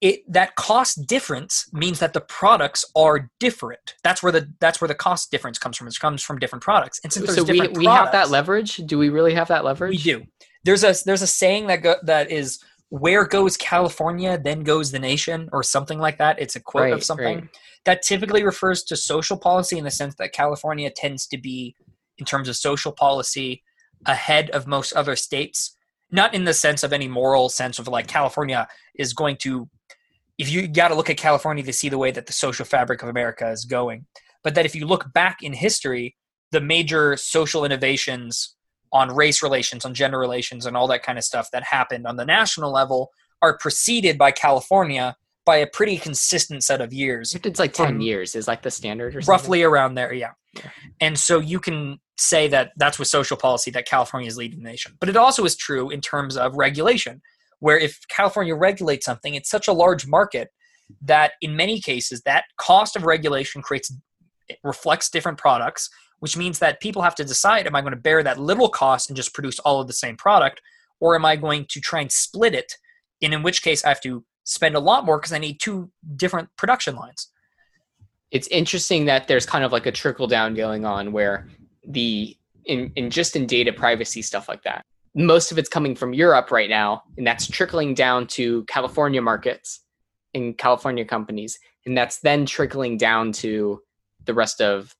S1: it that cost difference means that the products are different. That's where the that's where the cost difference comes from. It comes from different products. And since so
S2: we,
S1: products,
S2: we have that leverage. Do we really have that leverage?
S1: We do. There's a there's a saying that go, that is where goes California, then goes the nation, or something like that. It's a quote right, of something. Right. That typically refers to social policy in the sense that California tends to be, in terms of social policy, ahead of most other states. Not in the sense of any moral sense of like California is going to, if you got to look at California to see the way that the social fabric of America is going, but that if you look back in history, the major social innovations on race relations, on gender relations, and all that kind of stuff that happened on the national level are preceded by California by a pretty consistent set of years.
S2: It's like 10 years is like the standard or something.
S1: roughly around there yeah.
S2: Yeah.
S1: and so you can say that that's with social policy that california is leading the nation but it also is true in terms of regulation where if california regulates something it's such a large market that in many cases that cost of regulation creates reflects different products which means that people have to decide am i going to bear that little cost and just produce all of the same product or am i going to try and split it and in which case i have to spend a lot more because i need two different production lines?
S2: It's interesting that there's kind of like a trickle down going on where the in, in just in data privacy stuff like that most of it's coming from europe right now and that's trickling down to california markets and california companies and that's then trickling down to the rest of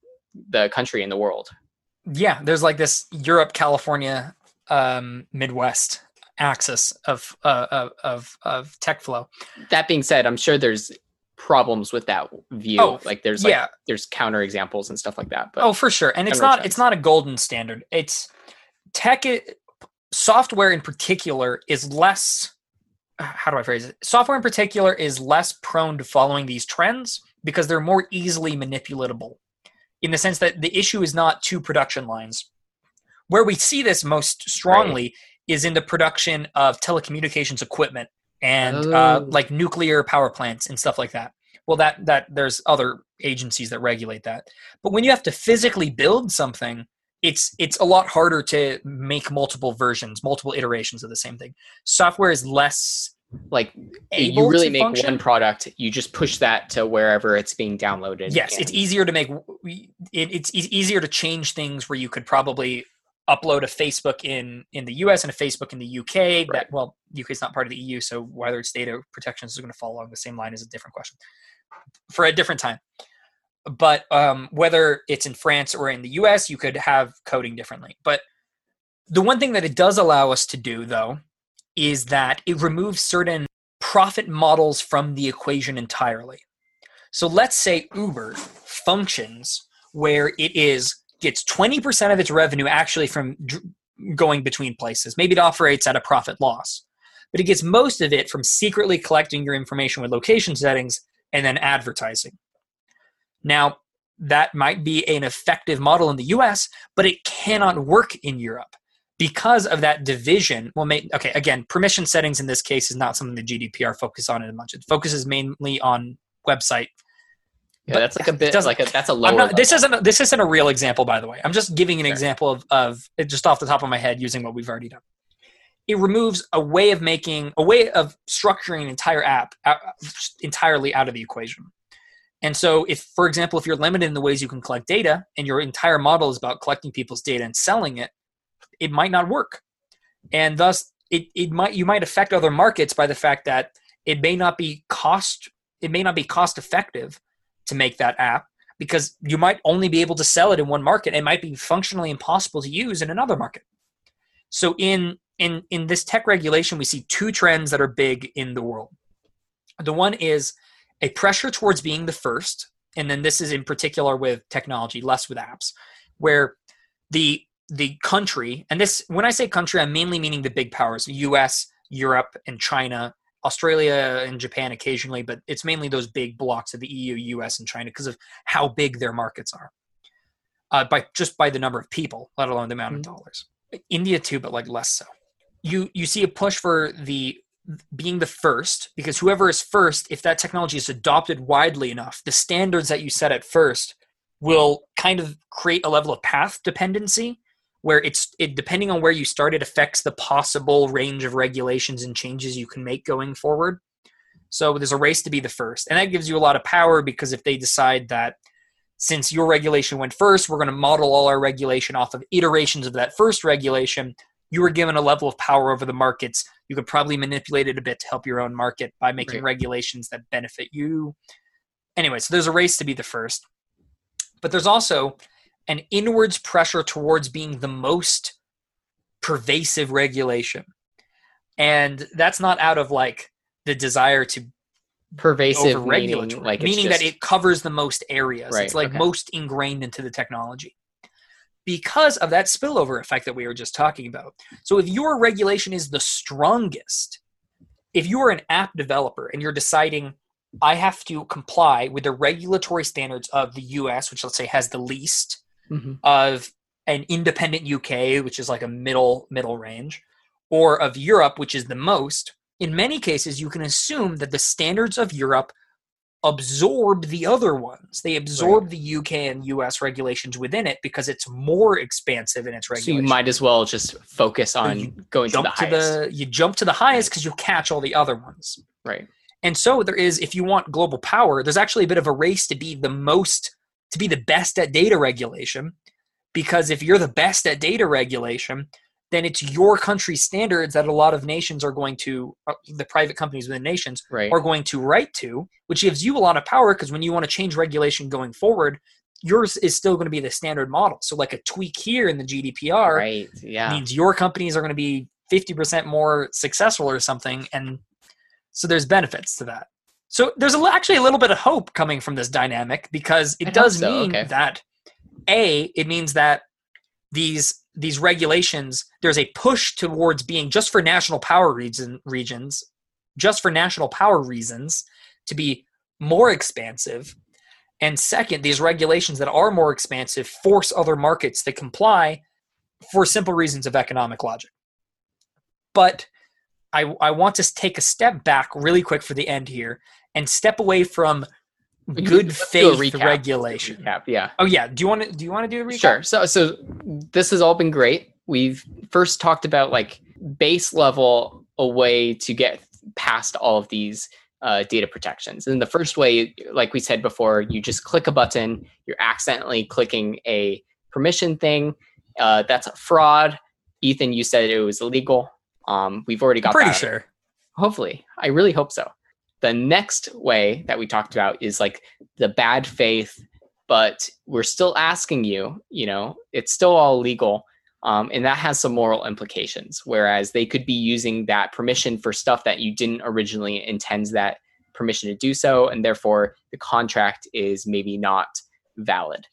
S2: the country and the world.
S1: Yeah there's like this europe california um, midwest axis of, uh, of of of tech flow.
S2: That being said i'm sure there's problems with that view.
S1: Oh,
S2: like there's like
S1: yeah.
S2: there's counter examples and stuff like that but
S1: oh for sure. And it's not
S2: trends.
S1: it's not a golden standard. It's tech i- software in particular is less how do i phrase it? Software in particular is less prone to following these trends because they're more easily manipulatable in the sense that the issue is not two production lines. Where we see this most strongly is in the production of telecommunications equipment and uh,
S2: Oh.
S1: like nuclear power plants and stuff like that. Well that that there's other agencies that regulate that. But when you have to physically build something it's it's a lot harder to make multiple versions multiple iterations of the same thing. Software is less
S2: like
S1: able
S2: you really make
S1: function.
S2: one product you just push that to wherever it's being downloaded
S1: yes it's easier to make it, it's easier to change things where you could probably upload a facebook in in the us and a facebook in the uk
S2: Right.
S1: that well uk is not part of the eu so whether it's data protections is going to fall along the same line is a different question for a different time but um, whether it's in france or in the us you could have coding differently but the one thing that it does allow us to do though is that it removes certain profit models from the equation entirely so let's say Uber functions where it is gets 20% of its revenue actually from dr- going between places. Maybe it operates at a profit loss, but it gets most of it from secretly collecting your information with location settings and then advertising. Now, that might be an effective model in the US, but it cannot work in Europe because of that division. Well, may, okay, again, permission settings in this case is not something the GDPR focuses on as much. It focuses mainly on website
S2: yeah
S1: but
S2: that's like a bit like a that's a lower
S1: I'm not, this isn't this isn't a real example, by the way. I'm just giving an
S2: Sure.
S1: example of of just off the top of my head using what we've already done. It removes a way of making a way of structuring an entire app uh, out, entirely out of the equation. And so, if for example, if you're limited in the ways you can collect data, and your entire model is about collecting people's data and selling it, it might not work, and thus it it might you might affect other markets by the fact that it may not be cost it may not be cost effective to make that app because you might only be able to sell it in one market and might be functionally impossible to use in another market. So in in in this tech regulation we see two trends that are big in the world. The one is a pressure towards being the first and then this is in particular with technology less with apps where the the country and this when I say country I'm mainly meaning the big powers US, Europe and China Australia and Japan occasionally, but it's mainly those big blocks of the EU, US, and China because of how big their markets are. Uh, by just by the number of people, let alone the amount of dollars. India too, but like less so. You you see a push for the being the first because whoever is first, if that technology is adopted widely enough, the standards that you set at first will kind of create a level of path dependency where it's it depending on where you start it affects the possible range of regulations and changes you can make going forward. So there's a race to be the first and that gives you a lot of power because if they decide that since your regulation went first we're going to model all our regulation off of iterations of that first regulation you were given a level of power over the markets. You could probably manipulate it a bit to help your own market by making
S2: Right.
S1: regulations that benefit you. Anyway so there's a race to be the first. But there's also an inwards pressure towards being the most pervasive regulation. And that's not out of like the desire to
S2: pervasive
S1: over
S2: meaning
S1: regulatory,
S2: like
S1: meaning
S2: just-
S1: that it covers the most areas.
S2: Right,
S1: it's like
S2: okay.
S1: most ingrained into the technology. Because of that spillover effect that we were just talking about. So if your regulation is the strongest, if you are an app developer and you're deciding I have to comply with the regulatory standards of the US, which let's say has the least
S2: Mhm.
S1: of an independent UK, which is like a middle middle range, or of Europe, which is the most, in many cases you can assume that the standards of Europe absorb the other ones. They absorb the UK and US regulations within it because it's more expansive in its
S2: so
S1: regulations.
S2: you might as well just focus on
S1: you
S2: going to the
S1: to
S2: highest
S1: the you jump to the highest because you'll catch all the other ones.
S2: right
S1: And so there is, if you want global power, there's actually a bit of a race to be the most, to be the best at data regulation. Because if you're the best at data regulation, then it's your country's standards that a lot of nations are going to, uh, the private companies within nations
S2: right
S1: are going to write to, which gives you a lot of power because when you want to change regulation going forward, yours is still going to be the standard model. So, like a tweak here in the GDPR
S2: right yeah
S1: means your companies are going to be 50% more successful or something and so there's benefits to that so there's a, actually a little bit of hope coming from this dynamic because it
S2: hope
S1: does
S2: so,
S1: mean
S2: okay.
S1: that a it means that these these regulations there's a push towards being just for national power region, regions just for national power reasons to be more expansive and second these regulations that are more expansive force other markets to comply for simple reasons of economic logic. But I, I want to take a step back really quick for the end here and step away from good
S2: let's
S1: faith regulation.
S2: Recap, yeah
S1: Oh yeah, do you want to do you want to do a recap?
S2: Sure. So so this has all been great. We've first talked about like base level a way to get past all of these uh, data protections. And the first way, like we said before, you just click a button. You're accidentally clicking a permission thing. Uh, that's a fraud. Ethan, you said it was illegal. Um, we've already
S1: I'm
S2: got
S1: pretty
S2: that.
S1: sure.
S2: Hopefully, I really hope so. The next way that we talked about is like the bad faith, but we're still asking you, you know, it's still all legal. Um, and that has some moral implications. Whereas they could be using that permission for stuff that you didn't originally intend that permission to do so, and therefore the contract is maybe not valid.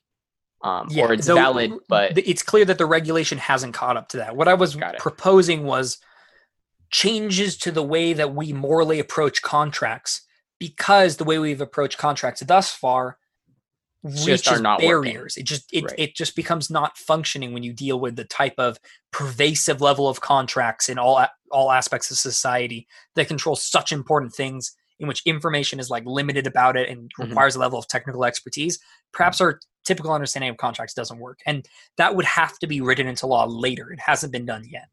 S2: Um, or it's valid, but
S1: it's clear that the regulation hasn't caught up to that. What I was proposing was changes to the way that we morally approach contracts because the way we've approached contracts thus far
S2: Just
S1: reaches
S2: are not working.
S1: barriers. It just it,
S2: Right.
S1: it just becomes not functioning when you deal with the type of pervasive level of contracts in all all aspects of society that control such important things in which information is like limited about it and
S2: Mhm.
S1: requires a level of technical expertise. Perhaps our typical understanding of contracts doesn't work, and that would have to be written into law later. It hasn't been done yet.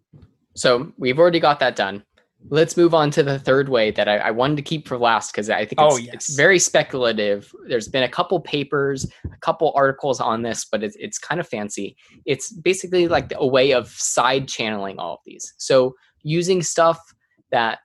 S2: So we've already got that done. Let's move on to the third way that I, I wanted to keep for last because I think it's,
S1: Oh,
S2: it's very speculative. There's been a couple papers, a couple articles on this, but it's, it's kind of fancy. It's basically like a way of side channeling all of these. So using stuff that,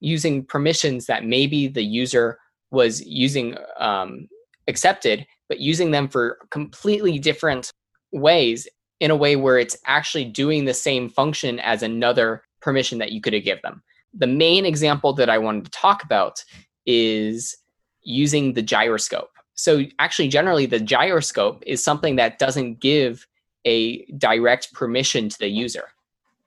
S2: using permissions that maybe the user was using um, accepted, but using them for completely different ways in a way where it's actually doing the same function as another permission that you could given them. The main example that I wanted to talk about is using the gyroscope. So actually generally the gyroscope is something that doesn't give a direct permission to the user.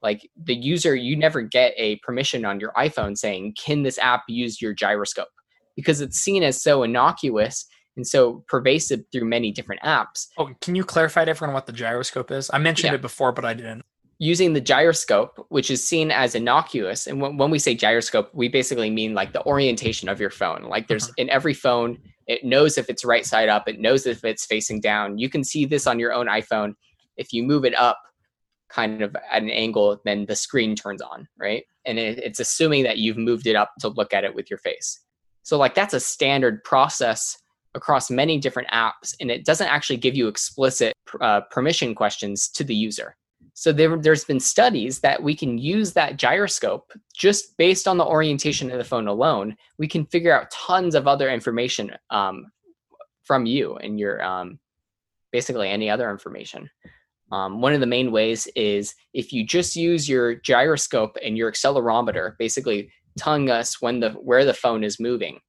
S2: Like the user you never get a permission on your iPhone saying can this app use your gyroscope because it's seen as so innocuous and so pervasive through many different apps
S1: Oh, can you clarify to everyone what the gyroscope is? I mentioned
S2: Yeah.
S1: it before, but I didn't.
S2: using the gyroscope, which is seen as innocuous. And when, when we say gyroscope, we basically mean like the orientation of your phone. Like there's uh-huh. in every phone, it knows if it's right side up, it knows if it's facing down. You can see this on your own iPhone. If you move it up kind of at an angle, then the screen turns on, right? And it, it's assuming that you've moved it up to look at it with your face. So, like, that's a standard process across many different apps, and it doesn't actually give you explicit uh, permission questions to the user. So there, there's been studies that we can use that gyroscope just based on the orientation of the phone alone. We can figure out tons of other information um, from you and your um, basically any other information. Um, one of the main ways is if you just use your gyroscope and your accelerometer, basically telling us when the where the phone is moving,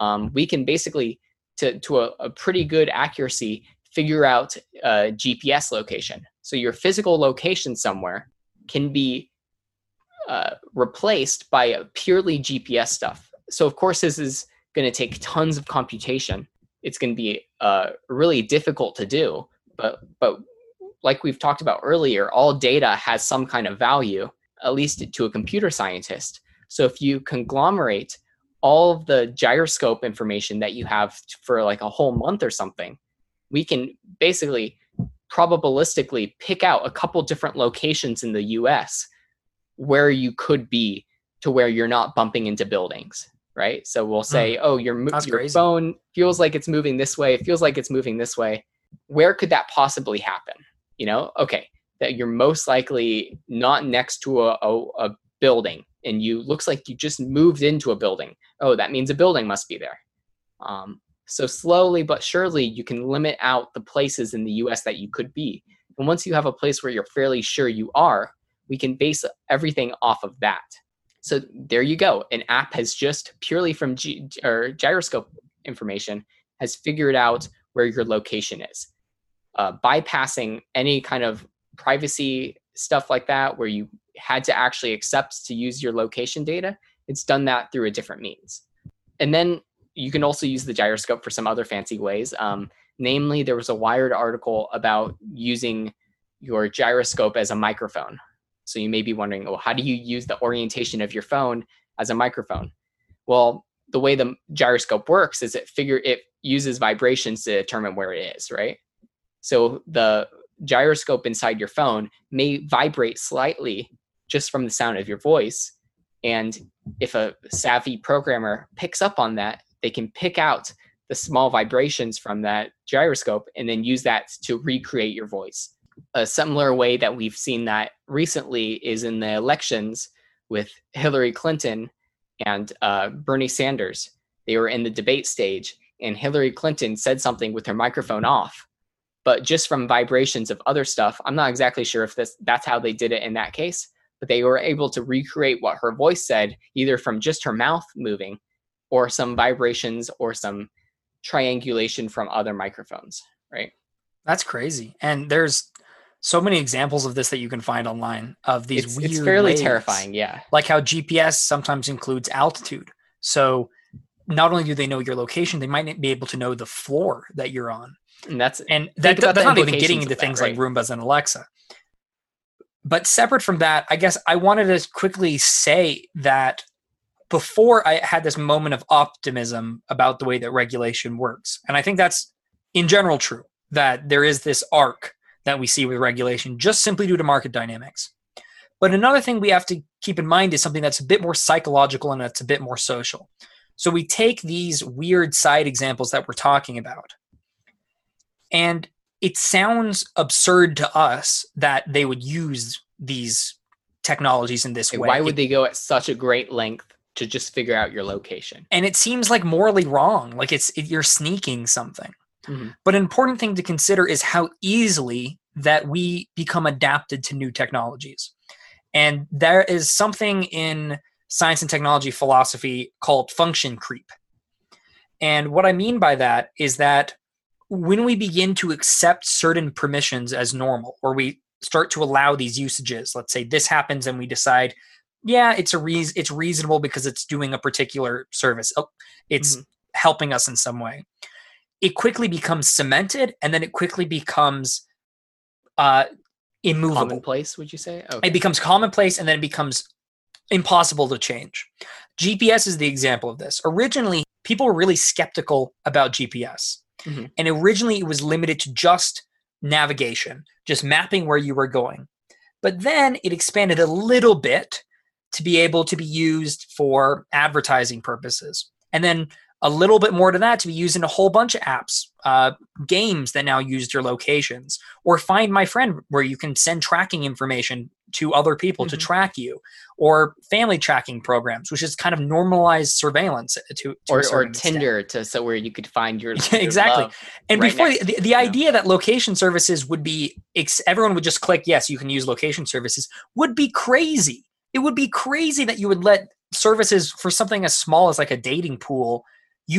S2: um, we can basically to to a, a pretty good accuracy figure out a GPS location. So your physical location somewhere can be uh, replaced by purely GPS stuff. So of course this is going to take tons of computation. It's going to be uh, really difficult to do, but but like we've talked about earlier, all data has some kind of value, at least to a computer scientist. So if you conglomerate all of the gyroscope information that you have for like a whole month or something, we can basically probabilistically pick out a couple different locations in the US where you could be to where you're not bumping into buildings right? So we'll say mm. oh your, your crazy. phone feels like it's moving this way it feels like it's moving this way. Where could that possibly happen? You know? Okay that you're most likely not next to a, a, a building and you looks like you just moved into a building. Oh that means a building must be there. Um, so slowly but surely you can limit out the places in the us that you could be. And once you have a place where you're fairly sure you are we can base everything off of that. So there you go. An app has just purely from G- or gyroscope information has figured out where your location is. Uh, bypassing any kind of privacy stuff like that where you had to actually accept to use your location data it's done that through a different means. And then you can also use the gyroscope for some other fancy ways. Um, namely there was a wired article about using your gyroscope as a microphone. So you may be wondering well how do you use the orientation of your phone as a microphone? Well the way the gyroscope works is it figure it uses vibrations to determine where it is right? So the gyroscope inside your phone may vibrate slightly just from the sound of your voice. And if a savvy programmer picks up on that, they can pick out the small vibrations from that gyroscope and then use that to recreate your voice. A similar way that we've seen that recently is in the elections with Hillary Clinton and uh, Bernie Sanders. They were in the debate stage, and Hillary Clinton said something with her microphone off but just from vibrations of other stuff i'm not exactly sure if this that's how they did it in that case but they were able to recreate what her voice said either from just her mouth moving or some vibrations or some triangulation from other microphones right
S1: that's crazy and there's so many examples of this that you can find online of these
S2: it's,
S1: weird
S2: it's fairly
S1: ways.
S2: terrifying yeah
S1: like how gps sometimes includes altitude so not only do they know your location they might be able to know the floor that you're on
S2: and that's
S1: and that, that's not even getting into things that, right? like Roombas and Alexa. But separate from that, I guess I wanted to quickly say that before I had this moment of optimism about the way that regulation works. And I think that's in general true that there is this arc that we see with regulation just simply due to market dynamics. But another thing we have to keep in mind is something that's a bit more psychological and that's a bit more social. So we take these weird side examples that we're talking about and it sounds absurd to us that they would use these technologies in this way.
S2: Why would they go at such a great length to just figure out your location?
S1: And it seems like morally wrong. Like it's it, you're sneaking something. Mm-hmm. But an important thing to consider is how easily that we become adapted to new technologies. And there is something in science and technology philosophy called function creep. And what I mean by that is that when we begin to accept certain permissions as normal, or we start to allow these usages, let's say this happens and we decide, yeah, it's a reason it's reasonable because it's doing a particular service. Oh, it's mm-hmm. helping us in some way. It quickly becomes cemented and then it quickly becomes uh immovable.
S2: Commonplace, would you say?
S1: Okay. It becomes commonplace and then it becomes impossible to change. GPS is the example of this. Originally, people were really skeptical about GPS. Mm-hmm. And originally it was limited to just navigation, just mapping where you were going. But then it expanded a little bit to be able to be used for advertising purposes. And then a little bit more to that to be used in a whole bunch of apps, uh, games that now use your locations, or Find My Friend, where you can send tracking information to other people
S2: Mhm.
S1: to track you, or family tracking programs, which is kind of normalized surveillance to, to
S2: or or
S1: extent.
S2: Tinder to so where you could find your, your
S1: exactly. And
S2: right
S1: before
S2: next
S1: the, the, idea that location services would be ex- everyone would just click yes, you can use location services would be crazy. It would be crazy that you would let services for something as small as like a dating pool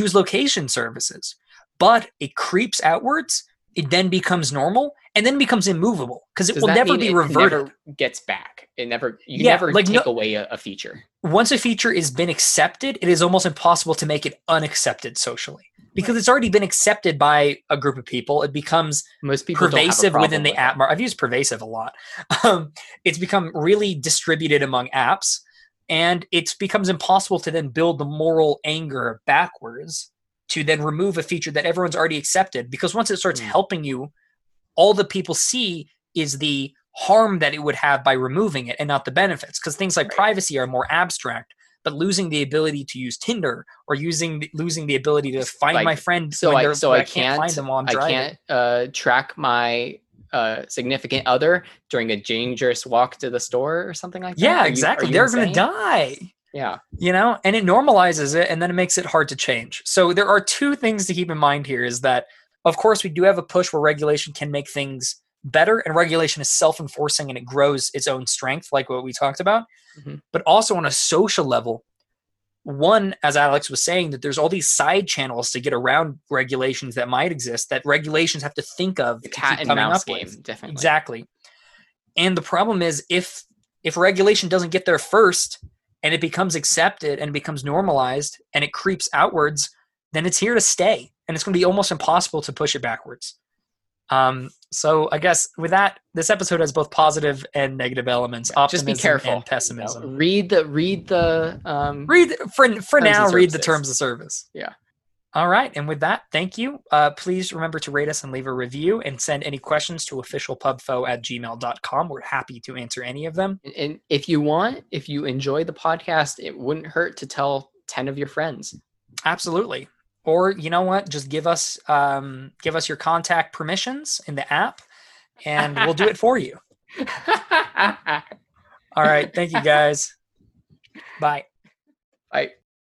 S1: use location services. But it creeps outwards, it then becomes normal and then becomes immovable because it
S2: Does
S1: will never be
S2: it
S1: reverted.
S2: never gets back. It never you
S1: Yeah,
S2: never
S1: like
S2: take
S1: no-
S2: away a, a feature.
S1: once a feature has been accepted, it is almost impossible to make it unaccepted socially because it's already been accepted by a group of people. It becomes
S2: Most people don't have a
S1: pervasive within the
S2: with
S1: app. I've used pervasive a lot. Um, it's become really distributed among apps, and it becomes impossible to then build the moral anger backwards to then remove a feature that everyone's already accepted. Because once it starts
S2: Mm.
S1: helping you, all the people see is the harm that it would have by removing it and not the benefits. Because things like
S2: Right.
S1: privacy are more abstract. But losing the ability to use Tinder or using losing the ability to find
S2: Like,
S1: my friend
S2: So I so
S1: when
S2: I can't
S1: find them while I'm
S2: I can't uh, track my uh, significant other during a dangerous walk to the store or something like that.
S1: Yeah,
S2: Are
S1: exactly.
S2: you
S1: They're going to die.
S2: Yeah.
S1: You know, and it normalizes it and then it makes it hard to change. So there are two things to keep in mind here is that of course we do have a push where regulation can make things better and regulation is self-enforcing and it grows its own strength like what we talked about.
S2: Mhm.
S1: But also on a social level, one as Alex was saying that there's all these side channels to get around regulations that might exist that regulations have to think of
S2: The cat and mouse game,
S1: with.
S2: definitely.
S1: Exactly. And the problem is if if regulation doesn't get there first and it becomes accepted and becomes normalized and it creeps outwards, then it's here to stay. And it's going to be almost impossible to push it backwards. Um, so I guess with that, this episode has both positive and negative elements.
S2: Yeah,
S1: optimism
S2: Just be careful.
S1: and
S2: you know,
S1: pessimism.
S2: read the read the um,
S1: Read for for now. Read the terms of service.
S2: Yeah.
S1: All right, and with that, thank you. Uh, please remember to rate us and leave a review, and send any questions to officialpubfo at gmail.com. We're happy to answer any of them.
S2: And- And if you want, if you enjoy the podcast, it wouldn't hurt to tell 10 of your friends.
S1: Absolutely. Or you know what? Just give us um, give us your contact permissions in the app, and we'll do it for you. All right. Thank you, guys. Bye.
S2: Bye.